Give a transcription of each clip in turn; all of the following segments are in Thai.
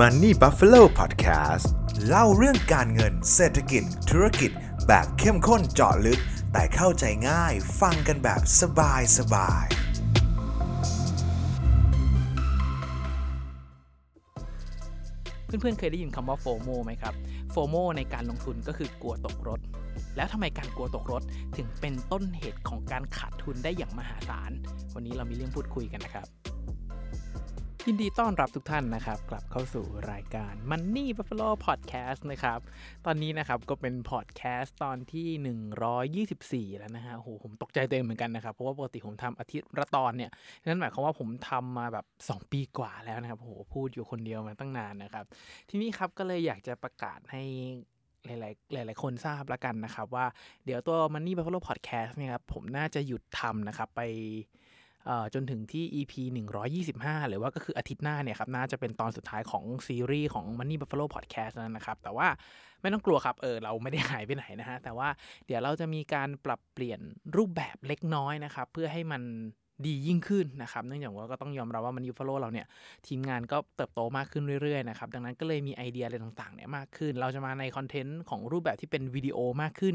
Money Buffalo Podcast เล่าเรื่องการเงินเศรษฐกิจ ธุรกิจ แบบเข้มข้นเจาะลึก แต่เข้าใจง่ายฟังกันแบบสบายสบาย เพื่อนๆ เคยได้ยินคำว่าโฟโมไหมครับโฟโมในการลงทุนก็คือกลัวตกรถ แล้วทำไมการกลัวตกรถถึงเป็นต้นเหตุของการขาดทุนได้อย่างมหาศาล วันนี้เรามีเรื่องพูดคุยกันนะครับ ยินดีต้อนรับทุกท่านนะครับ กลับเข้าสู่รายการ Money Buffalo Podcast นะครับ ตอนนี้นะครับก็เป็นพอดแคสต์ตอนที่ 124 แล้วนะฮะโหผมตกใจตัวเองเหมือนกันนะครับ เพราะว่าปกติผมทำอาทิตย์ละตอนเนี่ยนั่นหมายความว่าผมทำมาแบบ 2 ปีกว่าแล้วนะครับโหพูดอยู่คนเดียวมาตั้งนานนะครับ ทีนี้ครับก็เลยอยากจะประกาศให้หลาย ๆ หลาย ๆ คนทราบแล้วกันนะครับ ว่าเดี๋ยวตัว Money Buffalo Podcast เนี่ยครับผมน่าจะหยุดทำนะครับไป จนถึงที่ EP 125 หรือว่าก็คืออาทิตย์หน้าเนี่ยครับน่าจะเป็นตอนสุดท้ายของซีรีส์ของ Money Buffalo Podcast นั้นนะครับ แต่ว่าไม่ต้องกลัวครับเออเราไม่ได้หายไปไหนนะฮะแต่ว่าเดี๋ยวเราจะมีการปรับเปลี่ยนรูปแบบเล็กน้อยนะครับ เพื่อให้มัน ดียิ่งขึ้นนะครับ เนื่องจากว่าก็ต้องยอมรับว่ามันยูฟโลเราเนี่ยทีมงานก็เติบโตมากขึ้นเรื่อยๆนะครับดังนั้นก็เลยมีไอเดียอะไรต่างๆเนี่ยมากขึ้น เราจะมาในคอนเทนต์ของรูปแบบที่เป็นวิดีโอมากขึ้น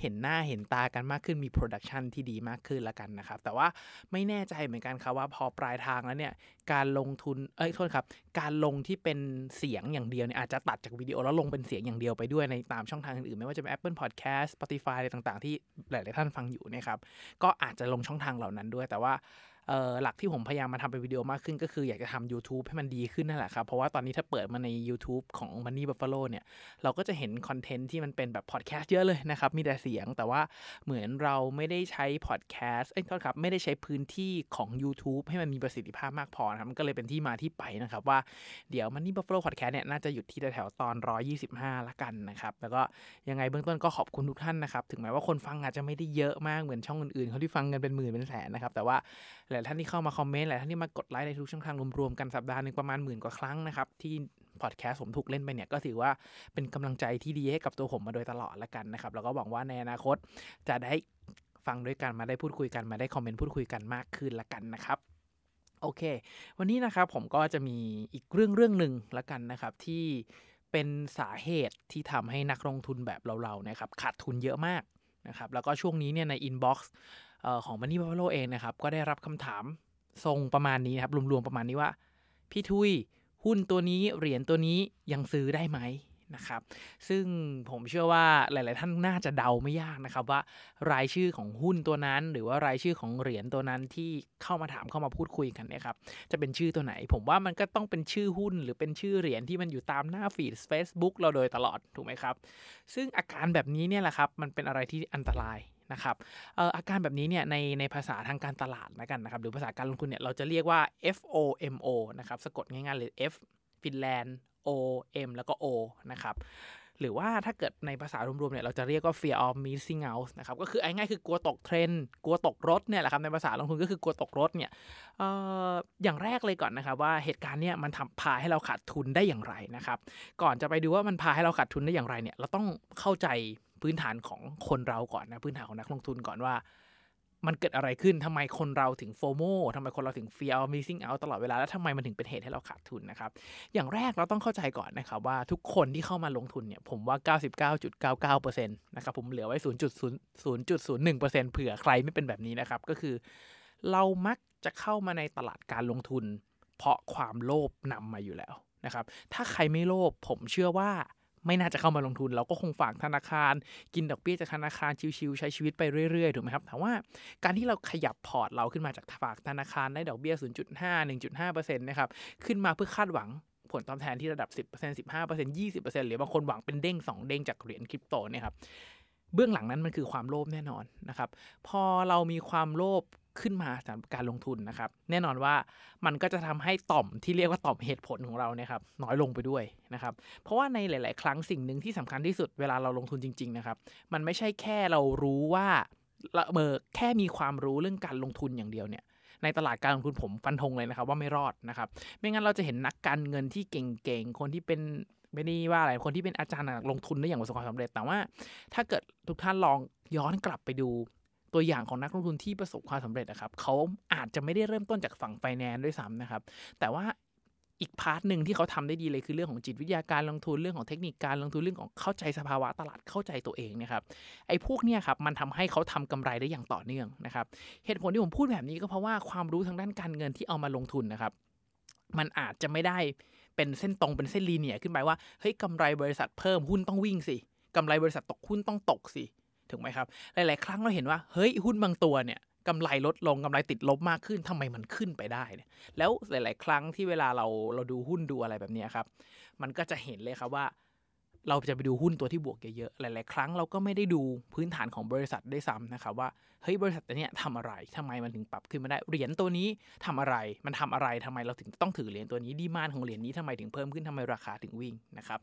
เห็นหน้าเห็นตากันมากขึ้นมี production ที่ดีมากขึ้นละกันนะครับแต่ว่าไม่แน่ใจเหมือนกันครับว่าพอปลายทางแล้วเนี่ยการลงทุนเอ้ยโทษครับการลงที่เป็นเสียงอย่างเดียวเนี่ยอาจจะตัดจากวิดีโอแล้วลงเป็นเสียงอย่างเดียวไปด้วยในตามช่องทางอื่นๆไม่ว่าจะเป็น Apple Podcast Spotify อะไรต่างๆ ที่หลายๆท่านฟังอยู่เนี่ยครับก็อาจจะลงช่องทางเหล่านั้นด้วย แต่ว่า หลักที่ผมพยายามมาทำเป็นวิดีโอมากขึ้น ก็คืออยากจะทำ YouTube ให้มันดีขึ้นนั่นแหละครับ เพราะว่าตอนนี้ถ้าเปิดมาใน YouTube ของ Money Buffalo เนี่ยเราก็จะเห็นคอนเทนต์ที่มันเป็นแบบพอดแคสต์เยอะเลยนะครับ มีแต่เสียงแต่ว่าเหมือนเราไม่ได้ใช้พอดแคสต์เอ้ยโทษครับไม่ได้ใช้พื้นที่ของ YouTube ให้มันมีประสิทธิภาพมากพอนะครับมันก็เลยเป็นที่มาที่ไปนะครับว่าเดี๋ยว Money Buffalo Podcast เนี่ยน่าจะหยุดที่แถวตอน 125 ละกันนะครับแล้วก็ยังไงเบื้องต้นก็ขอบคุณทุกท่านนะครับถึงแม้ว่าคนฟังอาจจะไม่ได้เยอะมากเหมือนช่องอื่นๆเขาที่ฟังกันเป็นหมื่นเป็นแสนนะครับแต่ว่าหลายท่านที่เข้ามาคอมเมนต์หลายท่านที่มากดไลค์ในทุกช่องทางรวมๆกันสัปดาห์หนึ่งประมาณหมื่นกว่าครั้งนะครับ ที่พอดแคสต์ผมถูกเล่นไปเนี่ยก็ถือว่าเป็นกำลังใจที่ดีให้กับตัวผมมาโดยตลอดละกันนะครับ แล้วก็หวังว่าในอนาคตจะได้ฟังด้วยกันมาได้พูดคุยกันมาได้คอมเมนต์พูดคุยกันมากขึ้นละกันนะครับโอเค วันนี้นะครับผมก็จะมีอีกเรื่องเรื่องหนึ่งละกันนะครับที่เป็นสาเหตุที่ทำให้นักลงทุนแบบเราๆนะครับขาดทุนเยอะมากนะครับแล้วก็ช่วงนี้เนี่ยใน inbox ของ Money Buffalo เองนะครับ ก็ได้รับคำถามทรงประมาณนี้นะครับ รวมๆประมาณนี้ว่า พี่ทุยหุ้นตัวนี้เหรียญตัวนี้ยังซื้อได้ไหมนะครับ ซึ่งผมเชื่อว่าหลาย ๆ ท่านน่าจะเดาไม่ยากนะครับว่ารายชื่อของหุ้นตัวนั้น หรือว่ารายชื่อของเหรียญตัวนั้นที่เข้ามาถามเข้ามาพูดคุยกันเนี่ยครับจะเป็นชื่อตัวไหน ผมว่ามันก็ต้องเป็นชื่อหุ้น หรือเป็นชื่อเหรียญที่มันอยู่ตามหน้าฟีด Facebook เราโดยตลอดถูกไหมครับ ซึ่งอาการแบบนี้เนี่ยแหละครับมันเป็นอะไรที่อันตราย นะครับอาการแบบนี้เนี่ยในในภาษาทางการตลาดนะกันนะครับหรือภาษาการลงทุนเนี่ยเราจะเรียกว่า FOMO นะครับสะกดง่ายๆเลย F ฟินแลนด์ O M แล้วก็ O นะครับหรือว่าถ้าเกิดในภาษารวมๆเนี่ยเราจะเรียกว่า fear of missing out นะครับก็คือง่ายๆคือกลัวตกเทรนด์กลัวตกรถเนี่ยแหละครับในภาษาลงทุนก็คือกลัวตกรถเนี่ยอออย่างแรกเลยก่อนนะครับว่าเหตุการณ์เนี่ยมันทำพาให้เราขาดทุนได้อย่างไรนะครับก่อนจะไปดูว่ามันพาให้เราขาดทุนได้อย่างไรเนี่ยเราต้องเข้าใจ พื้นฐานของคนเราก่อนนะพื้นฐานของนักลงทุนก่อนว่า มันเกิดอะไรขึ้นทำไมคนเราถึงโฟโมทำไมคนเราถึง fear of missing out ตลอดเวลาแล้วทำไมมันถึงเป็นเหตุให้เราขาดทุนนะครับ อย่างแรกเราต้องเข้าใจก่อนนะครับว่าทุกคนที่เข้ามาลงทุนเนี่ยผมว่า 99.99%นะครับผมเหลือไว้ 0.001%เผื่อใครไม่เป็นแบบนี้นะครับก็คือ เรามักจะเข้ามาในตลาดการลงทุน เพราะความโลภนำมาอยู่แล้วนะครับ ถ้าใครไม่โลภผมเชื่อว่า ไม่น่าจะเข้ามาลงทุน เราก็คงฝากธนาคาร กินดอกเบี้ยจากธนาคารชิวๆใช้ชีวิตไปเรื่อยๆถูกไหมครับแต่ว่าการที่เราขยับพอร์ตเราขึ้นมาจากฝากธนาคารได้ดอกเบี้ย 0.5 1.5%นะครับขึ้นมาเพื่อคาดหวังผลตอบแทนที่ระดับ 10% 15% 20%หรือบางคนหวังเป็นเด้ง 2 เด้งจากเหรียญคริปโตเนี่ยครับเบื้องหลังนั้นมันคือความโลภแน่นอนนะครับ พอเรามีความโลภ ขึ้นมาจากการลงทุนนะครับ แน่นอนว่ามันก็จะทำให้ต่อมที่เรียกว่าต่อมเหตุผลของเราเนี่ยครับน้อยลงไปด้วยนะครับ เพราะว่าในหลาย ๆ ครั้งสิ่งหนึ่งที่สำคัญที่สุดเวลาเราลงทุนจริง ๆ นะครับ มันไม่ใช่แค่เรารู้ว่าเบอร์แค่มีความรู้เรื่องการลงทุนอย่างเดียวเนี่ยในตลาดการลงทุนผมฟันธงเลยนะครับ ว่าไม่รอดนะครับ ไม่งั้นเราจะเห็นนักการเงินที่เก่ง ๆ คนที่เป็นไม่ได้ว่าอะไรคนที่เป็นอาจารย์ลงทุนได้อย่างประสบความสำเร็จ แต่ว่าถ้าเกิดทุกท่านลองย้อนกลับไปดู ตัวอย่างของนักลงทุนที่ประสบความสำเร็จนะครับเขาอาจจะไม่ได้เริ่มต้นจากฝั่งไฟแนนซ์ด้วยซ้ำนะครับ แต่ว่าอีก part หนึ่งที่เขาทำได้ดีเลยคือเรื่องของจิตวิทยาการลงทุนเรื่องของเทคนิคการลงทุนเรื่องของเข้าใจสภาวะตลาดเข้าใจตัวเองนะครับไอ้พวกเนี้ยครับมันทำให้เขาทำกำไรได้อย่างต่อเนื่องนะครับเหตุผลที่ผมพูดแบบนี้ก็เพราะว่าความรู้ทางด้านการเงินที่เอามาลงทุนนะครับ มันอาจจะไม่ได้เป็นเส้นตรงเป็นเส้น linear ขึ้นไปว่าเฮ้ยกำไรบริษัทเพิ่มหุ้นต้องวิ่งสิกำไรบริษัทตกหุ้นต้องตกสิ ถูกไหมครับ หลาย ๆ ครั้งเราเห็นว่า เฮ้ย หุ้นบางตัวเนี่ยกำไรลดลงกำไรติดลบมากขึ้นทำไมมันขึ้นไปได้เนี่ยแล้วหลาย ๆ ครั้งที่เวลาเราเราดูหุ้นดูอะไรแบบนี้ครับ มันก็จะเห็นเลยครับว่า เราจะไปดูหุ้นตัวที่บวกเยอะๆ หลายๆ ครั้งเราก็ไม่ได้ดูพื้นฐานของบริษัทได้ซ้ำนะครับว่า เฮ้ยบริษัทตัวเนี้ยทำอะไรทำไมมันถึงปรับขึ้นมาได้ เหรียญตัวนี้ทำอะไร มันทำอะไรทำไมเราถึงต้องถือเหรียญตัวนี้ ดีมานของเหรียญนี้ทำไมถึงเพิ่มขึ้นทำไมราคาถึงวิ่งนะครับ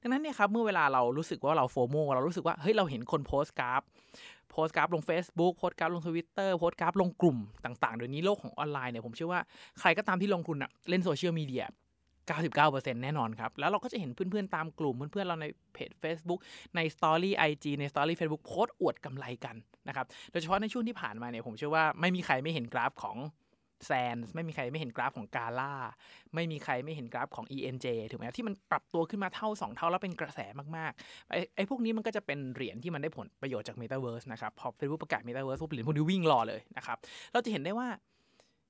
ดังนั้นเนี่ยครับเมื่อเวลาเรารู้สึกว่าเรา FOMO เรารู้สึกว่า เฮ้ยเราเห็นคนโพสต์กราฟโพสต์กราฟลง Facebook โพสต์กราฟลง Twitter โพสต์กราฟลงกลุ่มต่างๆเดี๋ยวนี้โลกของออนไลน์เนี่ยผมเชื่อว่าใครก็ตามที่ลงทุนอะเล่นโซเชียลมีเดีย 99%แน่นอนครับ แล้วเราก็จะเห็นเพื่อนๆ ตามกลุ่ม เพื่อนๆ เราในเพจ Facebook ใน Story IG ใน Story Facebook โพสต์อวดกำไรกันนะครับ โดยเฉพาะในช่วงที่ผ่านมาเนี่ยผมเชื่อว่าไม่มีใครไม่เห็นกราฟของ SAND ไม่มีใครไม่เห็นกราฟของกาล่าไม่มีใครไม่เห็นกราฟของ ENJ ถูกไหมที่มันปรับตัวขึ้นมาเท่า 2 เท่าแล้วเป็นกระแสมากๆไอ้ไอ้พวกนี้มันก็จะเป็นเหรียญที่มันได้ผลประโยชน์จาก Metaverse นะครับ พอ Facebook ประกาศ Metaverse พวกเหรียญพวกนี้วิ่งรอเลยนะครับ เราจะเห็นได้ว่า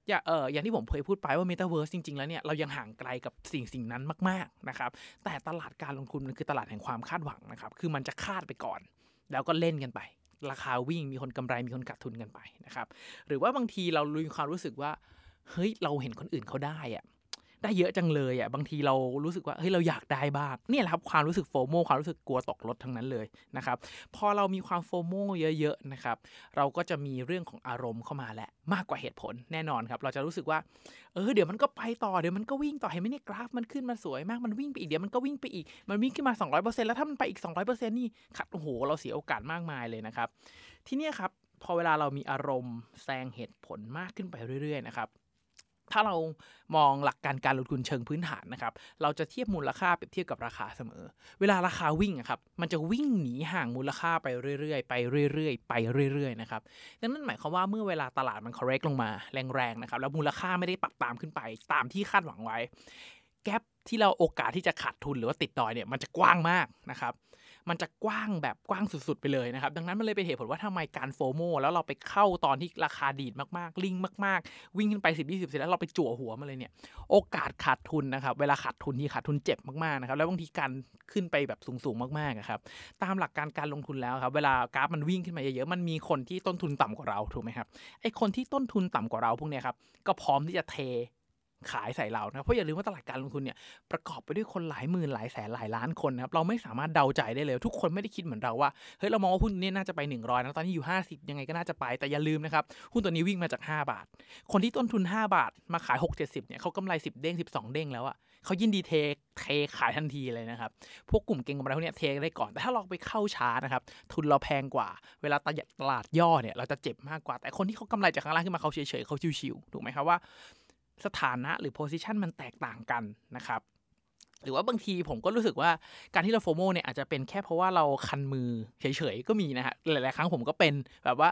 อย่าเอออย่างที่ผมเคยพูดไปว่าเมตาเวิร์สจริง ๆ แล้วเนี่ยเรายังห่างไกลกับสิ่งสิ่งนั้นมาก ๆ นะครับ แต่ตลาดการลงทุนมันคือตลาดแห่งความคาดหวังนะครับ คือมันจะคาดไปก่อน แล้วก็เล่นกันไป ราคาวิ่งมีคนกำไรมีคนขาดทุนกันไปนะครับ หรือว่าบางทีเราลุยความรู้สึกว่าเฮ้ยเราเห็นคนอื่นเขาได้อะ ได้เยอะจังเลยอะบางทีเรารู้สึกว่าเฮ้ยเราอยากได้บ้างเนี่ยแหละครับความรู้สึกโฟโมความรู้สึกกลัวตกรถทั้งนั้นเลยนะครับพอเรามีความโฟโมเยอะๆนะครับเราก็จะมีเรื่องของอารมณ์เข้ามาแหละมากกว่าเหตุผลแน่นอนครับ เราจะรู้สึกว่าเออเดี๋ยวมันก็ไปต่อเดี๋ยวมันก็วิ่งต่อเห็นไหมเนี่ยกราฟมันขึ้นมาสวยมากมันวิ่งไปอีกเดี๋ยวมันก็วิ่งไปอีก มันวิ่งขึ้นมา 200%แล้วถ้ามันไปอีก 200%นี่ขัดโอ้โหเราเสียโอกาสมากมายเลยนะครับ ที่นี้ครับพอเวลาเรามีอารมณ์แซงเหตุผลมากขึ้นไปเรื่อยๆนะครับ ถ้าเรามองหลักการการลงทุนเชิงพื้นฐานนะครับ เราจะเทียบมูลค่าเปรียบเทียบกับราคาเสมอ เวลาราคาวิ่งครับ มันจะวิ่งหนีห่างมูลค่าไปเรื่อยๆ ไปเรื่อยๆ ไปเรื่อยๆ นะครับ ดังนั้นหมายความว่าเมื่อเวลาตลาดมัน correct ลงมาแรงๆ นะครับ แล้วมูลค่าไม่ได้ปรับตามขึ้นไป ตามที่คาดหวังไว้ แกลบที่เราโอกาสที่จะขาดทุนหรือว่าติดดอยเนี่ย มันจะกว้างมากนะครับ มันจะกว้างแบบกว้างสุด ๆ ไปเลยนะครับ ดังนั้นมันเลยเป็นเหตุผลว่าทำไมการโฟโมแล้วเราไปเข้าตอนที่ราคาดีดมากๆ ลิงมาก ๆ วิ่งขึ้นไป 10 20เสร็จแล้วเราไปจั่วหัวมาเลยเนี่ย โอกาสขาดทุนนะครับ เวลาขาดทุนที่ขาดทุนเจ็บมากๆนะครับ แล้วบางทีการขึ้นไปแบบสูง ๆ มากๆครับ ตามหลักการการลงทุนแล้วครับ เวลากราฟมันวิ่งขึ้นมาเยอะๆ มันมีคนที่ต้นทุนต่ำกว่าเรา ถูกไหมครับ ไอคนที่ต้นทุนต่ำกว่าเราพวกเนี้ยครับ ก็พร้อมที่จะเท ขายใส่เรานะเพราะอย่าลืมว่าตลาดการลงทุนเนี่ยประกอบไปด้วยคนหลายหมื่นหลายแสนหลายล้านคนนะครับเราไม่สามารถเดาใจได้เลย ทุกคนไม่ได้คิดเหมือนเราว่าเฮ้ยเรามองว่าหุ้นนี้น่าจะไป 100นะตอนนี้อยู่ 50 ยังไงก็น่าจะไปแต่อย่าลืมนะครับหุ้นตัวนี้วิ่งมาจาก 5 บาท คนที่ต้นทุน 5 บาท มาขาย 6 70เนี่ยเขากำไร 10 เด้ง 12 เด้งแล้วอะเขายินดีเทเทขายทันทีเลยนะครับ พวกกลุ่มเก่งกำไรพวกนี้เทได้ก่อน แต่ถ้าเราไปเข้าช้านะครับ ทุนเราแพงกว่า เวลาตลาดย่อเนี่ยเราจะเจ็บมากกว่า แต่คนที่เขากำไรจากข้างล่างขึ้นมาเขาเฉยๆเขาชิวๆถูกไหมครับว่า สถานะหรือโพซิชันมันแตกต่างกันนะครับหรือว่าบางทีผมก็รู้สึกว่าการที่เราโฟโมเนี่ยอาจจะเป็นแค่เพราะว่าเราคันมือเฉยๆก็มีนะฮะหลายๆครั้งผมก็เป็นแบบว่า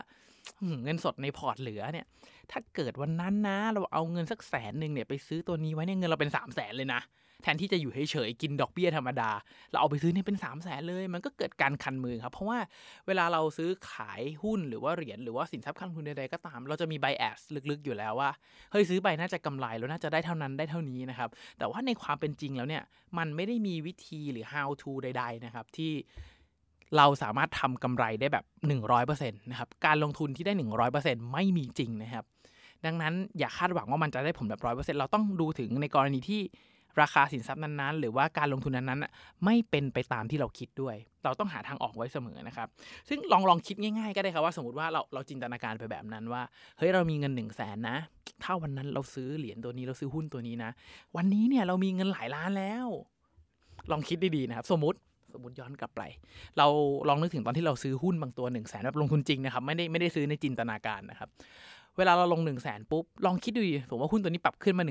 เงินสดในพอร์ตเหลือเนี่ย ถ้าเกิดวันนั้นนะ เราเอาเงินสักแสนหนึ่งเนี่ยไปซื้อตัวนี้ไว้เนี่ยเงินเราเป็นสามแสนเลยนะ แทนที่จะอยู่เฉยๆกินดอกเบี้ยธรรมดา เราเอาไปซื้อเนี่ยเป็น3ามแสนเลย มันก็เกิดการคันมือครับ เพราะว่าเวลาเราซื้อขายหุ้นหรือว่าเหรียญหรือว่าสินทรัพย์ขั้นทุนใดๆก็ตาม เราจะมีไบแอสลึกๆอยู่แล้วว่าเฮ้ยซื้อไปน่าจะกำไรแล้วน่าจะได้เท่านั้นได้เท่านี้นะครับแต่ว่าในความเป็นจริงแล้วเนี่ยมันไม่ได้มีวิธีหรือ how to ใด ๆ นะครับที่เราสามารถทำกำไรได้แบบ 100%นะครับ การลงทุนที่ได้ 100%ไม่มีจริงนะครับ ดังนั้นอย่าคาดหวังว่ามันจะได้ผลแบบร้อยเปอร์เซ็นต์เราต้องดูถึงในกรณีที่ ราคาสินทรัพย์นั้นๆ หรือว่าการลงทุนนั้นๆไม่เป็นไปตามที่เราคิดด้วย เราต้องหาทางออกไว้เสมอนะครับ ซึ่งลองลองคิดง่ายๆ ก็ได้ครับว่าสมมติว่าเราเราจินตนาการไปแบบนั้นว่าเฮ้ยเรามีเงิน1นึ่งแสนนะ ถ้าวันนั้นเราซื้อเหรียญตัวนี้เราซื้อหุ้นตัวนี้นะ วันนี้เนี่ยเรามีเงินหลายล้านแล้ว ลองคิดดีๆนะครับ สมมติสมมติย้อนกลับไป เราลองนึกถึงตอนที่เราซื้อหุ้นบางตัว1นึ่งแสนแบบลงทุนจริงนะครับ ไม่ได้ไม่ได้ซื้อในจินตนาการนะครับ เวลาเราลง1นึ่งแสนปุ๊บ ลองคิดดูดิสมมติว่าหุ้นตัวนี้ปรับขึ้นมา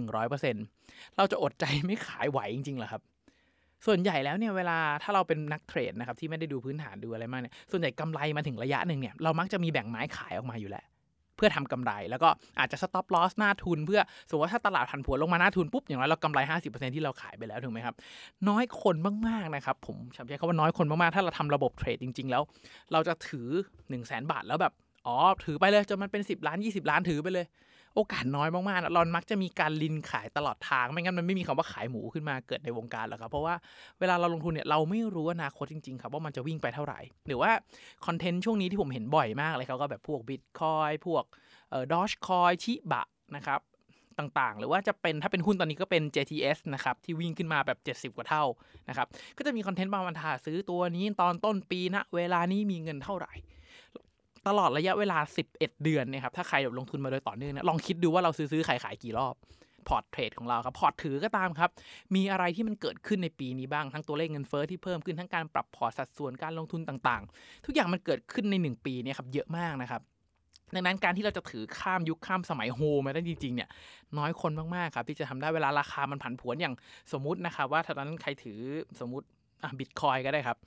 100%เราจะอดใจไม่ขายไหวจริงๆเหรอครับ ส่วนใหญ่แล้วเนี่ยเวลาถ้าเราเป็นนักเทรดนะครับที่ไม่ได้ดูพื้นฐานดูอะไรมากเนี่ยส่วนใหญ่กำไรมาถึงระยะหนึ่งเนี่ยเรามักจะมีแบ่งไม้ขายออกมาอยู่แล้วเพื่อทำกำไรแล้วก็อาจจะ stop loss หน้าทุน เพื่อสมมติว่าถ้าตลาดผันผวนลงมาหน้าทุนปุ๊บอย่างน้อยเรากำไร 50%ที่เราขายไปแล้วถูกไหมครับ น้อยคนมากๆนะครับ ผมใช้คำว่าน้อยคนมากๆ ถ้าเราทำระบบเทรดจริง ๆ แล้ว เราจะถือ 1 0 0 0 0แบาทแล้วแบบ อ๋อ ถือไปเลยจนมันเป็น 10 ล้าน 20 ล้านถือไปเลย โอกาสน้อยมากๆเรามักจะมีการลินขายตลอดทาง ไม่งั้นมันไม่มีคำว่าขายหมูขึ้นมาเกิดในวงการหรอกครับ เพราะว่าเวลาเราลงทุนเนี่ยเราไม่รู้อนาคตจริงๆครับว่ามันจะวิ่งไปเท่าไหร่ หรือว่าคอนเทนต์ช่วงนี้ที่ผมเห็นบ่อยมากเลยครับก็แบบพวกบิตคอยพวกเอ่อดอชคอยชิบะนะครับต่างๆ หรือว่าจะเป็นถ้าเป็นหุ้นตอนนี้ก็เป็น JTS นะครับ ที่วิ่งขึ้นมาแบบ 70 กว่าเท่านะครับ ก็จะมีคอนเทนต์บางวันทาซื้อตัวนี้ตอนต้นปีนะ เวลานี้มีเงินเท่าไหร่ ตลอดระยะเวลา 11 เดือนเนี่ยครับถ้าใครแบบลงทุนมาโดยต่อเนื่องนะลองคิดดูว่าเราซื้อซื้อขายขายกี่รอบพอร์ตเทรดของเราครับพอร์ตถือก็ตามครับ มีอะไรที่มันเกิดขึ้นในปีนี้บ้างทั้งตัวเลขเงินเฟ้อที่เพิ่มขึ้นทั้งการปรับพอร์ตสัดส่วนการลงทุนต่างๆ ทุกอย่างมันเกิดขึ้นใน 1 ปีเนี่ยครับเยอะมากนะครับดังนั้นการที่เราจะถือข้ามยุคข้ามสมัยโฮมาได้จริงๆเนี่ยน้อยคนมากๆครับที่จะทำได้เวลาราคามันผันผวนอย่างสมมุตินะครับว่าตอนนั้นใครถือสมมติอะบิตคอยน์ก็ได้ครับ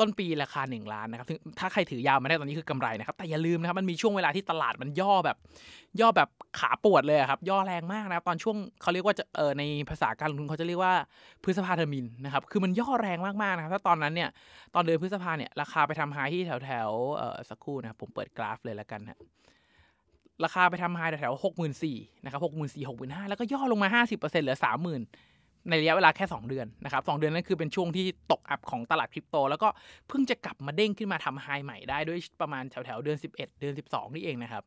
ต้นปีราคา 1 ล้านนะครับถ้าใครถือยาวมาได้ตอนนี้คือกำไรนะครับ แต่อย่าลืมนะครับ มันมีช่วงเวลาที่ตลาดมันย่อแบบ ย่อแบบขาปวดเลยครับ ย่อแรงมากนะครับตอนช่วงเขาเรียกว่าจะเออในภาษาการลงทุนเขาจะเรียกว่าพฤษภาเทอร์มินนะครับ คือมันย่อแรงมากๆนะครับ ถ้าตอนนั้นเนี่ยตอนเดือนพฤษภาเนี่ยราคาไปทำ high ที่แถวแถวเออสักครู่นะครับผมเปิดกราฟเลยแล้วกันนะราคาไปทำ high แถวหกหมื่นสี่นะครับหกหมื่นสี่หกหมื่นห้าแล้วก็ย่อลงมาห้าสิบเปอร์เซ็นต์เหลือสามหมื่น ในระยะเวลาแค่ 2 เดือนนะครับสเดือนนั้นคือเป็นช่วงที่ตกอับของตลาดคริปโต แล้วก็เพิ่งจะกลับมาเด้งขึ้นมาทำไฮใหม่ได้ด้วยประมาณแถวๆเดือน 11 เดือน 12 นี่เองนะครับ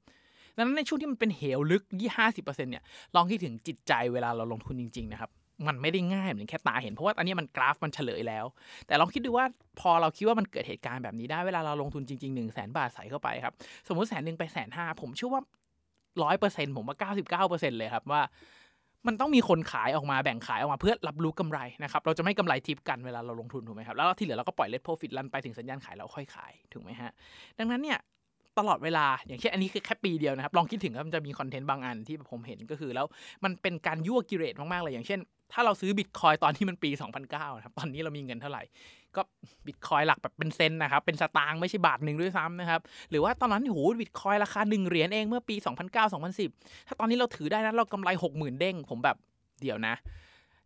ดังนั้นในช่วงที่มันเป็นเหวลึกยี่ห้าสิบเปอร์เซ็นต์เนี่ยลองคิดถึงจิตใจเวลาเราลงทุนจริง ๆ นะครับ มันไม่ได้ง่ายเหมือนแค่ตาเห็นเพราะว่าอันนี้มันกราฟมันเฉลยแล้ว แต่ลองคิดดูว่าพอเราคิดว่ามันเกิดเหตุการณ์แบบนี้ได้เวลาเราลงทุนจริงๆหนึ่งแสนบาทใส่เข้าไปครับ สมมติแสนหนึ่งไปแสนห้าผมเชื่อว่าร้อยเปอร์เซ็นต์ผมว่าเก้าสิบเก้าเปอร์เซ็นต์เลยครับว่า มันต้องมีคนขายออกมาแบ่งขายออกมาเพื่อรับรู้กำไรนะครับ เราจะไม่กำไรทิปกันเวลาเราลงทุนถูกไหมครับ แล้วที่เหลือเราก็ปล่อยเลทโปรฟิตลันไปถึงสัญญาณขายเราค่อยขายถูกไหมฮะ ดังนั้นเนี่ยตลอดเวลาอย่างเช่นอันนี้คือแค่ปีเดียวนะครับ ลองคิดถึงว่ามันจะมีคอนเทนต์บางอันที่ผมเห็นก็คือ แล้วมันเป็นการยั่วกิเลสมากๆเลยอย่างเช่น ถ้าเราซื้อบิตคอยตอนที่มันปี 2009 นะครับตอนนี้เรามีเงินเท่าไหร่ ก็บิตคอยหลักแบบเป็นเซนนะครับ เป็นสตางค์ไม่ใช่บาทหนึ่งด้วยซ้ำนะครับ หรือว่าตอนนั้นโหบิตคอยน์ราคาหนึ่งเหรียญเองเมื่อปี 2009-2010 ถ้าตอนนี้เราถือได้นั้นเรากำไร 60,000 เด้ง ผมแบบเดี๋ยวนะ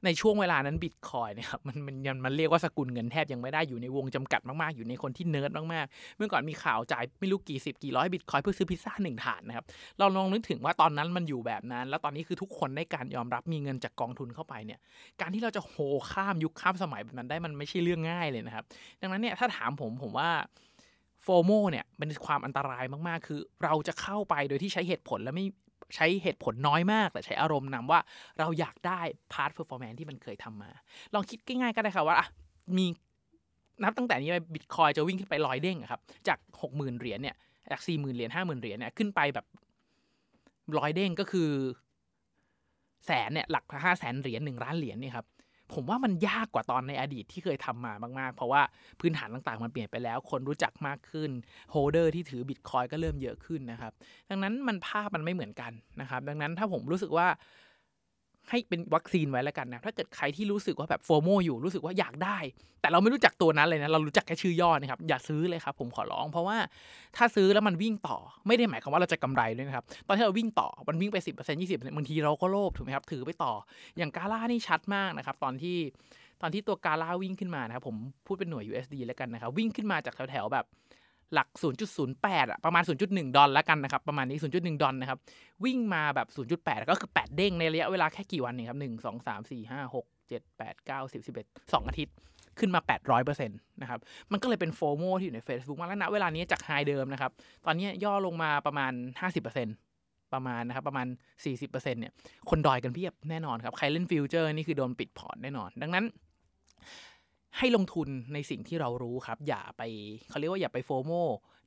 ในช่วงเวลานั้นบิตคอยน์เนี่ยครับมันมันยังมันเรียกว่าสกุลเงินแทบยังไม่ได้อยู่ในวงจำกัดมากๆ อยู่ในคนที่เนิร์ดมากๆ เมื่อก่อนมีข่าวจ่ายไม่รู้กี่สิบกี่ร้อยบิตคอยน์เพื่อซื้อพิซซ่าหนึ่งถาดนะครับ เราลองนึกถึงว่าตอนนั้นมันอยู่แบบนั้น แล้วตอนนี้คือทุกคนได้การยอมรับมีเงินจากกองทุนเข้าไปเนี่ย การที่เราจะโฮข้ามยุคข้ามสมัยแบบนั้นได้มันไม่ใช่เรื่องง่ายเลยนะครับ ดังนั้นเนี่ยถ้าถามผมผมว่า FOMO เนี่ยเป็นความอันตรายมากๆ คือเราจะเข้าไปโดยที่ใช้เหตุผลและไม่ ใช้เหตุผลน้อยมาก แต่ใช้อารมณ์นำว่าเราอยากได้ past performance ที่มันเคยทำมา ลองคิดง่ายๆก็ได้ค่ะว่าอะมีนับตั้งแต่นี้ไปบิตคอยน์จะวิ่งขึ้นไปร้อยเด้งครับ จากหกหมื่นเหรียญเนี่ยจากสี่หมื่นเหรียญห้าหมื่นเหรียญเนี่ยขึ้นไปแบบร้อยเด้งก็คือแสนเนี่ยหลักห้าแสนเหรียญหนึ่งล้านเหรียญเนี่ยครับ ผมว่ามันยากกว่าตอนในอดีตที่เคยทำมามาก ๆ เพราะว่าพื้นฐานต่างๆ มันเปลี่ยนไปแล้ว คนรู้จักมากขึ้น holder ที่ถือบิตคอยน์ก็เริ่มเยอะขึ้นนะครับ ดังนั้นมันภาพมันไม่เหมือนกันนะครับ ดังนั้นถ้าผมรู้สึกว่า ให้เป็นวัคซีนไว้แล้วกันนะ ถ้าเกิดใครที่รู้สึกว่าแบบ FOMO อยู่รู้สึกว่าอยากได้ แต่เราไม่รู้จักตัวนั้นเลยนะ เรารู้จักแค่ชื่อย่อนะครับ อย่าซื้อเลยครับ ผมขอร้อง เพราะว่าถ้าซื้อแล้วมันวิ่งต่อ ไม่ได้หมายความว่าเราจะกำไรด้วยนะครับ ตอนที่เราวิ่งต่อ มันวิ่งไปสิบเปอร์เซ็นต์ยี่สิบางทีเราก็โลภถูกไหมครับ ถือไปต่อ อย่างกาล่านี่ชัดมากนะครับ ตอนที่ตอนที่ตัวกาล่าวิ่งขึ้นมานะครับ ผมพูดเป็นหน่วย USD แล้วกันนะครับ วิ่งขึ้นมาจากแถวๆแบบ หลัก 0.08อะประมาณ 0.1 ดอลแล้วกันนะครับ ประมาณนี้ 0.1 ดอลนะครับ วิ่งมาแบบ 0.8 ก็คือ 8 เด้งในระยะเวลาแค่กี่วันนี่ครับ 1 2 3 4 5 6 7 8 9 10 11 2 อาทิตย์ขึ้นมา 800%นะครับ มันก็เลยเป็นโฟโมที่อยู่ใน Facebook มาแล้วนะเวลานี้จากไฮเดิมนะครับ ตอนนี้ย่อลงมาประมาณ 50%ประมาณนะครับประมาณ 40%เนี่ยคนดอยกันเพียบแน่นอนครับ ใครเล่นฟิวเจอร์นี่คือโดนปิดพอร์ตแน่นอน ดังนั้น ให้ลงทุนในสิ่งที่เรารู้ครับ อย่าไปเขาเรียกว่าอย่าไป FOMO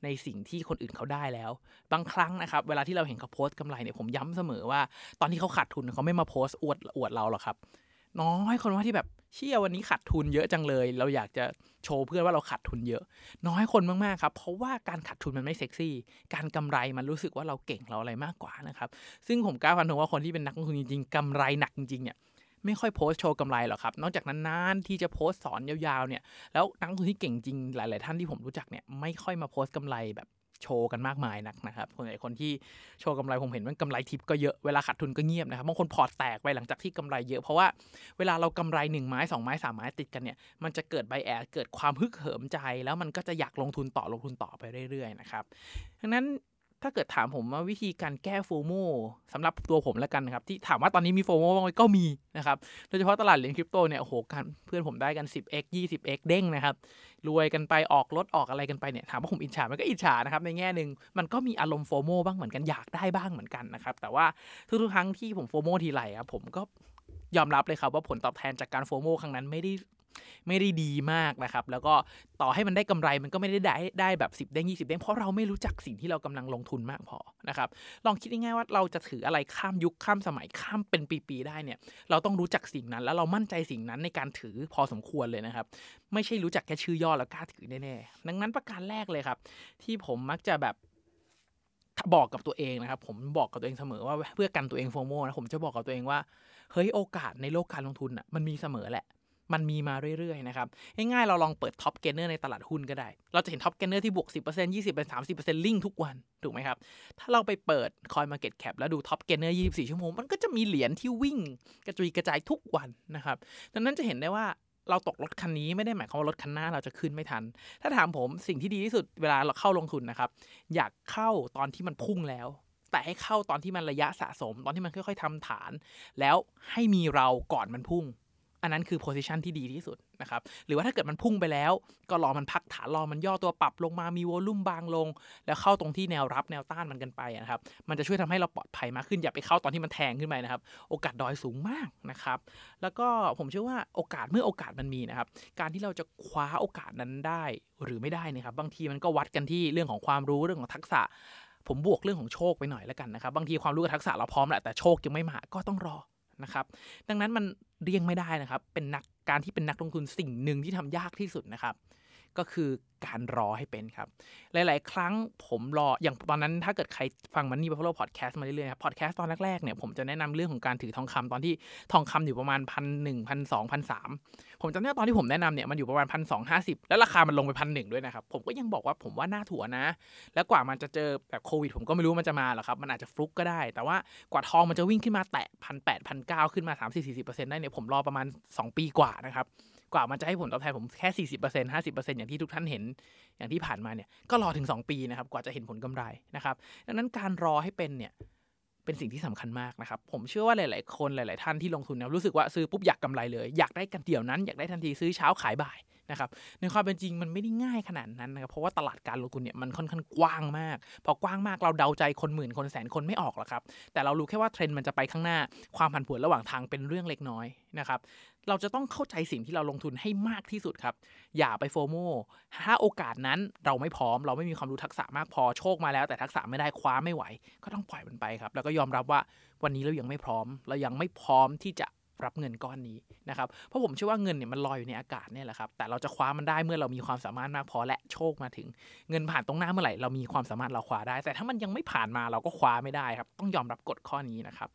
ในสิ่งที่คนอื่นเขาได้แล้ว บางครั้งนะครับเวลาที่เราเห็นเขาโพสต์กำไรเนี่ยผมย้ำเสมอว่า ตอนที่เขาขาดทุนเขาไม่มาโพสต์อวดอวดเราหรอกครับ น้อยคนว่าที่แบบเชี่ยวันนี้ขาดทุนเยอะจังเลย เราอยากจะโชว์เพื่อนว่าเราขาดทุนเยอะ น้อยคนมากๆครับ เพราะว่าการขาดทุนมันไม่เซ็กซี่ การกำไรมันรู้สึกว่าเราเก่งเราอะไรมากกว่านะครับ ซึ่งผมกล้าฟันธงว่าคนที่เป็นนักลงทุนจริงๆกำไรหนักจริงๆเนี่ย ไม่ค่อยโพสโชว์กำไรหรอกครับ นอกจากนั้นนานที่จะโพสสอนยาวๆเนี่ย แล้วนักลงทุนที่เก่งจริงหลาย ๆ ท่านที่ผมรู้จักเนี่ยไม่ค่อยมาโพสกำไรแบบโชว์กันมากมายนักนะครับคนไหนคนที่โชว์กำไรผมเห็นว่ากำไรทิปก็เยอะ เวลาขาดทุนก็เงียบนะครับบางคนพอร์ตแตกไปหลังจากที่กำไรเยอะ เพราะว่าเวลาเรากำไร 1 ไม้ 2 ไม้ 3 ไม้ติดกันเนี่ย มันจะเกิดไบแอดเกิดความฮึกเหิมใจ แล้วมันก็จะอยากลงทุนต่อลงทุนต่อไปเรื่อยๆนะครับดังนั้น ถ้าเกิดถามผมว่าวิธีการแก้โฟโมสำหรับตัวผมแล้วกันนะครับ ที่ถามว่าตอนนี้มีโฟโมบ้างไหมก็มีนะครับ โดยเฉพาะตลาดเหรียญคริปโตเนี่ยโอ้โหการเพื่อนผมได้กัน 10x 20x เด้งนะครับ รวยกันไปออกรถออกอะไรกันไปเนี่ยถามว่าผมอิจฉามันก็อิจฉานะครับในแง่หนึ่งมันก็มีอารมณ์โฟโมบ้างเหมือนกันอยากได้บ้างเหมือนกันนะครับ แต่ว่าทุกๆครั้งที่ผมโฟโมทีไรครับผมก็ยอมรับเลยครับว่าผลตอบแทนจากการโฟโมครั้งนั้นไม่ได้ ไม่ได้ดีมากนะครับ แล้วก็ต่อให้มันได้กำไรมันก็ไม่ได้ได้ได้แบบ10เด้ง20เด้งเพราะเราไม่รู้จักสิ่งที่เรากำลังลงทุนมากพอนะครับ ลองคิดง่ายๆว่าเราจะถืออะไรข้ามยุคข้ามสมัยข้ามเป็นปีๆได้เนี่ย เราต้องรู้จักสิ่งนั้น แล้วเรามั่นใจสิ่งนั้นในการถือพอสมควรเลยนะครับ ไม่ใช่รู้จักแค่ชื่อย่อแล้วกล้าถือแน่ๆดังนั้นประการแรกเลยครับ ที่ผมมักจะแบบบอกกับตัวเองนะครับ ผมบอกกับตัวเองเสมอว่าเพื่อกันตัวเองโฟโมนะผมจะบอกกับตัวเองว่าเฮ้ยโอกาสในโลกการลงทุนอะมันมีเสมอแหละ มันมีมาเรื่อยๆนะครับง่ายๆเราลองเปิด top gainer ในตลาดหุ้นก็ได้ เราจะเห็น top gainer ที่บวก 10% 20% 30% ceiling ทุกวัน ถูกไหมครับ ถ้าเราไปเปิด CoinMarketCap แล้วดู top gainer 24 ชั่วโมง มันก็จะมีเหรียญที่วิ่งกระจุยกระจายทุกวันนะครับดังนั้นจะเห็นได้ว่าเราตกรถคันนี้ไม่ได้หมายความว่ารถคันหน้าเราจะขึ้นไม่ทัน ถ้าถามผมสิ่งที่ดีที่สุดเวลาเราเข้าลงทุนนะครับ อย่าเข้าตอนที่มันพุ่งแล้ว แต่ให้เข้าตอนที่มันระยะสะสม ตอนที่มันค่อย ๆทำฐาน แล้วให้มีเราก่อนมันพุ่ง อันนั้นคือโพซิชันที่ดีที่สุดนะครับ หรือว่าถ้าเกิดมันพุ่งไปแล้ว ก็รอมันพักฐานรอมันย่อตัวปรับลงมามีวอลุ่มบางลง แล้วเข้าตรงที่แนวรับแนวต้านมันกันไปนะครับ มันจะช่วยทำให้เราปลอดภัยมากขึ้นอย่าไปเข้าตอนที่มันแทงขึ้นไปนะครับ โอกาสดอยสูงมากนะครับ แล้วก็ผมเชื่อว่าโอกาสเมื่อโอกาสมันมีนะครับ การที่เราจะคว้าโอกาสนั้นได้หรือไม่ได้นะครับ บางทีมันก็วัดกันที่เรื่องของความรู้เรื่องของทักษะ ผมบวกเรื่องของโชคไปหน่อยแล้วกันนะครับ บางทีความรู้กับทักษะเราพร้อมแหละแต่โชคยังไม่มาก็ต้องรอ นะครับ ดังนั้นมันเรียงไม่ได้นะครับ เป็นนักการที่เป็นนักลงทุนสิ่งหนึ่งที่ทำยากที่สุดนะครับ ก็คือการรอให้เป็นครับ หลาย ๆ ครั้งผมรออย่างตอนนั้นถ้าเกิดใครฟังมันนี่บัฟฟาโลพอดแคสต์มาเรื่อยๆครับพอดแคสต์ตอนแรก ๆ เนี่ยผมจะแนะนำเรื่องของการถือทองคำตอนที่ทองคำอยู่ประมาณพันหนึ่งพันสองพันสามผมจำได้ตอนที่ผมแนะนำเนี่ยมันอยู่ประมาณพันสองห้าสิบแล้วราคามันลงไปพันหนึ่งด้วยนะครับ ผมก็ยังบอกว่าผมว่าน่าถั่วนะ แล้วกว่ามันจะเจอแบบโควิด ผมก็ไม่รู้มันจะมาหรอครับ มันอาจจะฟลุกก็ได้ แต่ว่ากว่าทองมันจะวิ่งขึ้นมาแตะพันแปดพันเก้าขึ้นมาสามสี่สิบเปอร์เซ็นต์ได้เนี่ยผมรอประมาณสองปีกว่านะครับ กว่ามันจะให้ผลตอบแทนผมแค่ 40% 50%อย่างที่ทุกท่านเห็นอย่างที่ผ่านมาเนี่ยก็รอถึง 2 ปีนะครับกว่าจะเห็นผลกำไรนะครับดังนั้นการรอให้เป็นเนี่ยเป็นสิ่งที่สำคัญมากนะครับ ผมเชื่อว่าหลาย ๆ คนหลาย ๆ ท่านที่ลงทุนเนี่ยรู้สึกว่าซื้อปุ๊บอยากกำไรเลย อยากได้กันเดี๋ยวนั้น อยากได้ทันทีซื้อเช้าขายบ่าย นะครับในความเป็นจริงมันไม่ได้ง่ายขนาดนั้นนะครับเพราะว่าตลาดการลงทุนเนี่ยมันค่อนข้างกว้างมาก พอกว้างมากเราเดาใจคนหมื่นคนแสนคนไม่ออกหรอกครับ แต่เรารู้แค่ว่าเทรนด์มันจะไปข้างหน้า ความผันผวนระหว่างทางเป็นเรื่องเล็กน้อยนะครับเราจะต้องเข้าใจสิ่งที่เราลงทุนให้มากที่สุดครับ อย่าไปโฟโมถ้าโอกาสนั้นเราไม่พร้อม เราไม่มีความรู้ทักษะมากพอโชคมาแล้ว แต่ทักษะไม่ได้คว้าไม่ไหว ก็ต้องปล่อยมันไปครับ แล้วก็ยอมรับว่าวันนี้เรายังไม่พร้อม เรายังไม่พร้อมที่จะ รับเงินก้อนนี้นะครับเพราะผมเชื่อว่าเงินเนี่ยมันลอยอยู่ในอากาศเนี่ยแหละครับแต่เราจะคว้ามันได้เมื่อเรามีความสามารถมากพอและโชคมาถึง เงินผ่านตรงหน้าเมื่อไหร่เรามีความสามารถเราคว้าได้ แต่ถ้ามันยังไม่ผ่านมาเราก็คว้าไม่ได้ครับต้องยอมรับกฎข้อนี้นะครับ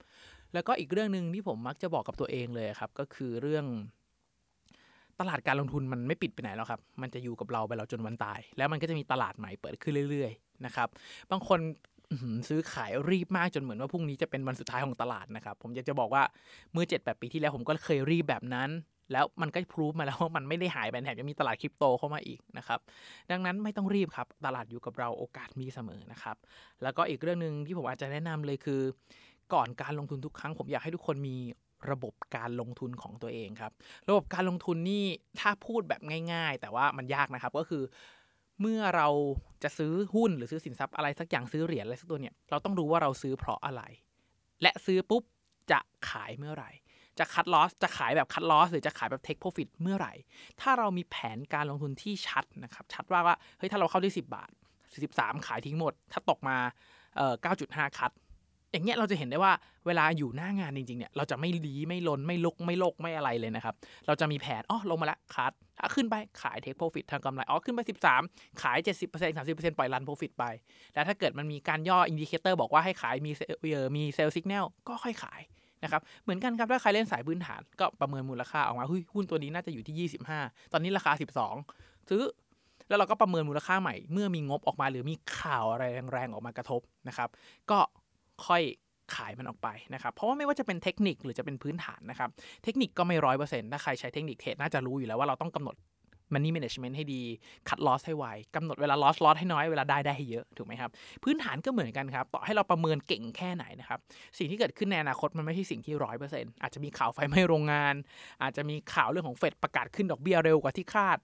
แล้วก็อีกเรื่องหนึ่งที่ผมมักจะบอกกับตัวเองเลยครับก็คือเรื่องตลาดการลงทุนมันไม่ปิดไปไหนแล้วครับ มันจะอยู่กับเราไปเราจนวันตาย แล้วมันก็จะมีตลาดใหม่เปิดขึ้นเรื่อยๆนะครับ บางคน ซื้อขายรีบมากจนเหมือนว่าพรุ่งนี้จะเป็นวันสุดท้ายของตลาดนะครับ ผมอยากจะบอกว่าเมื่อ7ดแปปีที่แล้วผมก็เคยรีบแบบนั้น แล้วมันก็พรูฟมาแล้วว่ามันไม่ได้หายไปแถมยังมีตลาดคริปโตเข้ามาอีกนะครับ ดังนั้นไม่ต้องรีบครับ ตลาดอยู่กับเราโอกาสมีเสมอนะครับ แล้วก็อีกเรื่องหนึ่งที่ผมอาจจะแนะนำเลยคือ ก่อนการลงทุนทุกครั้ง ผมอยากให้ทุกคนมีระบบการลงทุนของตัวเองครับ ระบบการลงทุนนี่ถ้าพูดแบบง่าย ๆ แต่ว่ามันยากนะครับ ก็คือ เมื่อเราจะซื้อหุ้นหรือซื้อสินทรัพย์อะไรสักอย่างซื้อเหรียญอะไรสักตัวเนี่ยเราต้องรู้ว่าเราซื้อเพราะอะไร และซื้อปุ๊บจะขายเมื่อไหร่ จะคัดลอสจะขายแบบคัดลอสหรือจะขายแบบเทคโปรฟิตเมื่อไหร่ ถ้าเรามีแผนการลงทุนที่ชัดนะครับชัดว่าว่าเฮ้ยถ้าเราเข้าที่ 10 บาท 13 ขายทิ้งหมด ถ้าตกมาเอ่อ9.5 คัด อย่างเงี้ยเราจะเห็นได้ว่าเวลาอยู่หน้างานจริงๆเนี่ยเราจะไม่ลีไม่ลนไม่ลุกไม่โลกไม่อะไรเลยนะครับ เราจะมีแผนอ๋อลงมาแล้วคัดถ้าขึ้นไปขายเทคโปรฟิตทางกำไรอ๋อขึ้นไป 13 ขาย 70% 30%ปล่อยรันโปรฟิตไป แล้วถ้าเกิดมันมีการย่อ indicator บอกว่าให้ขายมีเออมี sell สัญญาณก็ค่อยขายนะครับเหมือนกันครับถ้าใครเล่นสายพื้นฐานก็ประเมินมูลค่าออกมาหุ้นตัวนี้น่าจะอยู่ที่ 25 ตอนนี้ราคา 12 ซื้อแล้วเราก็ประเมินมูลค่าใหม่เมื่อมีงบออกมาหรือมีข่าวอะไรแรงๆออกมากระทบนะครับ ก็ ค่อยขายมันออกไปนะครับ เพราะว่าไม่ว่าจะเป็นเทคนิคหรือจะเป็นพื้นฐานนะครับ เทคนิคก็ไม่ร้อยเปอร์เซ็นต์ถ้าใครใช้เทคนิคเทรดน่าจะรู้อยู่แล้วว่าเราต้องกำหนด money management ให้ดี คัด loss ให้ไวกำหนดเวลา loss loss ให้น้อย เวลาได้ได้ให้เยอะ ถูกไหมครับ พื้นฐานก็เหมือนกันครับ ต่อให้เราประเมินเก่งแค่ไหนนะครับ สิ่งที่เกิดขึ้นในอนาคตมันไม่ใช่สิ่งที่ร้อยเปอร์เซ็นต์อาจจะมีข่าวไฟไหม้โรงงาน อาจจะมีข่าวเรื่องของเฟดประกาศขึ้นดอกเบี้ยเร็วกว่าที่คาด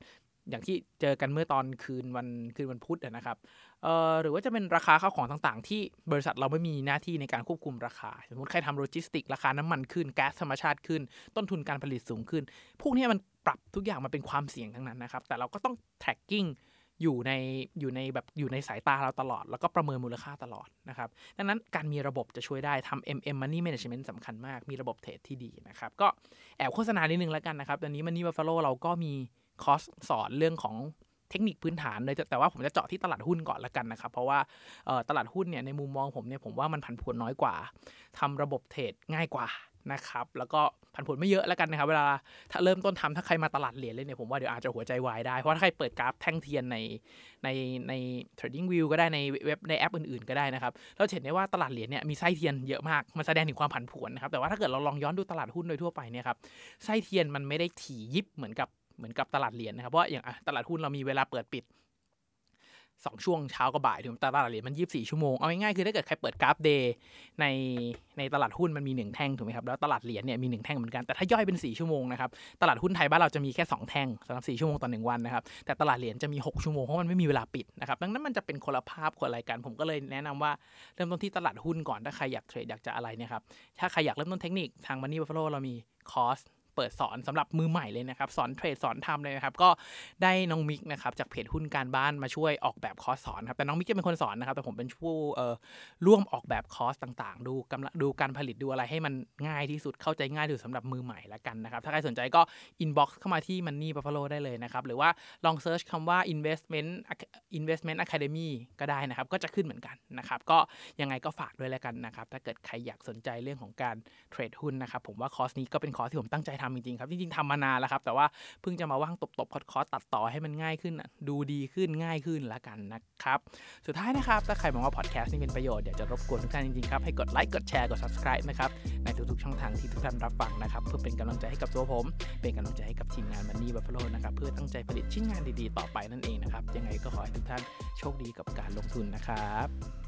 อย่างที่เจอกันเมื่อตอนคืนวันคืนวันพุธอะนะครับเอ่อหรือว่าจะเป็นราคาข้าวของต่างๆ ที่บริษัทเราไม่มีหน้าที่ในการควบคุมราคา สมมติใครทำโลจิสติก ราคาน้ำมันขึ้นแก๊สธรรมชาติขึ้น ต้นทุนการผลิตสูงขึ้น พวกนี้มันปรับทุกอย่างมาเป็นความเสี่ยงทั้งนั้นนะครับ แต่เราก็ต้อง tracking อยู่ในอยู่ในแบบอยู่ในสายตาเราตลอด แล้วก็ประเมินมูลค่าตลอดนะครับ ดังนั้นการมีระบบจะช่วยได้ทำ MM Money Management สำคัญมาก มีระบบเทรดที่ดีนะครับ ก็แอบโฆษณานิดนึงแล้วกันนะครับตอนนี้ Money Buffalo เราก็มี คอร์สสอนเรื่องของเทคนิคพื้นฐานเลยแต่ว่าผมจะเจาะที่ตลาดหุ้นก่อนละกันนะครับ เพราะว่าตลาดหุ้นเนี่ยในมุมมองผมเนี่ยผมว่ามันผันผวนน้อยกว่าทำระบบเทรดง่ายกว่านะครับ แล้วก็ผันผวนไม่เยอะแล้วกันนะครับ เวลาถ้าเริ่มต้นทำถ้าใครมาตลาดเหรียญเลยเนี่ยผมว่าเดี๋ยวอาจจะหัวใจวายได้ เพราะถ้าใครเปิดกราฟแท่งเทียนในในใน trading view ก็ได้ในเว็บในแอปอื่นๆ ก็ได้นะครับเราเห็นได้ว่าตลาดเหรียญเนี่ยมีไส้เทียนเยอะมาก มันแสดงถึงความผันผวนนะครับ แต่ว่าถ้าเกิดเราลองย้อนดูตลาดหุ้นโดยทั่วไปเนี่ยครับไส้เทียนมันไม่ได้ถี่ยิบเหมือนกับ เหมือนกับตลาดเหรียญนะครับเพราะอย่างตลาดหุ้นเรามีเวลาเปิดปิดสองช่วงเช้ากับบ่ายถึงตลาดเหรียญมัน 24 ชั่วโมง เอาง่ายๆคือถ้าเกิดใครเปิดกราฟเดย์ในในตลาดหุ้นมันมี1แท่งถูกไหมครับ แล้วตลาดเหรียญเนี่ยมี1แท่งเหมือนกัน แต่ถ้าย่อยเป็น 4 ชั่วโมงนะครับ ตลาดหุ้นไทยบ้านเราจะมีแค่ 2 แท่งสำหรับ 4 ชั่วโมงต่อ1วันนะครับ แต่ตลาดเหรียญจะมี 6 ชั่วโมง เพราะมันไม่มีเวลาปิดนะครับ ดังนั้นมันจะเป็นคนละภาพคนละรายกันผมก็เลยแนะนำว่าเริ่มต้นที่ตลาดหุ้นก่อนถ้าใครอยากเทรดอยากจะอะไรเนี่ยครับถ้าใครอยากเริ่มต้นเทคนิคทาง Money Buffalo เรามีคอร์ส ปิดสอนสำหรับมือใหม่เลยนะครับ สอนเทรดสอนทำเลยนะครับ ก็ได้น้องมิกนะครับจากเพจหุ้นการบ้านมาช่วยออกแบบคอร์สสอนครับ แต่น้องมิกจะเป็นคนสอนนะครับ แต่ผมเป็นผู้เอ่อร่วมออกแบบคอร์สต่างๆ ดูกำลังดูการผลิตดูอะไรให้มันง่ายที่สุดเข้าใจง่ายที่สุดสำหรับมือใหม่ละกันนะครับ ถ้าใครสนใจก็ inbox เข้ามาที่ Money Buffalo ได้เลยนะครับ หรือว่าลอง search คำว่า investment investment academy ก็ได้นะครับ ก็จะขึ้นเหมือนกันนะครับ ก็ยังไงก็ฝากด้วยแล้วกันนะครับ ถ้าเกิดใครอยากสนใจเรื่องของการเทรดหุ้นนะครับ ผมว่าคอร์สนี้ก็เป็นคอร์สที่ผมตั้งใจทำจริงๆครับ จริงๆทำมานานแล้วครับ แต่ว่าเพิ่งจะมาว่างตบๆพอดคอร์สตัดต่อให้มันง่ายขึ้นดูดีขึ้นง่ายขึ้นละกันนะครับ สุดท้ายนะครับ ถ้าใครมองว่าพอดแคสต์นี่เป็นประโยชน์อยากจะรบกวนทุกท่านจริงๆครับให้กดไลค์กดแชร์กด subscribe นะครับในทุกๆช่องทางที่ทุกท่านรับฟังนะครับเพื่อเป็นกำลังใจให้กับตัวผม เป็นกำลังใจให้กับทีมงาน Money Buffalo นะครับเพื่อตั้งใจผลิตชิ้นงานดีๆ ต่อไปนั่นเองนะครับยังไงก็ขอให้ทุกท่านโชคดีกับการลงทุนนะครับ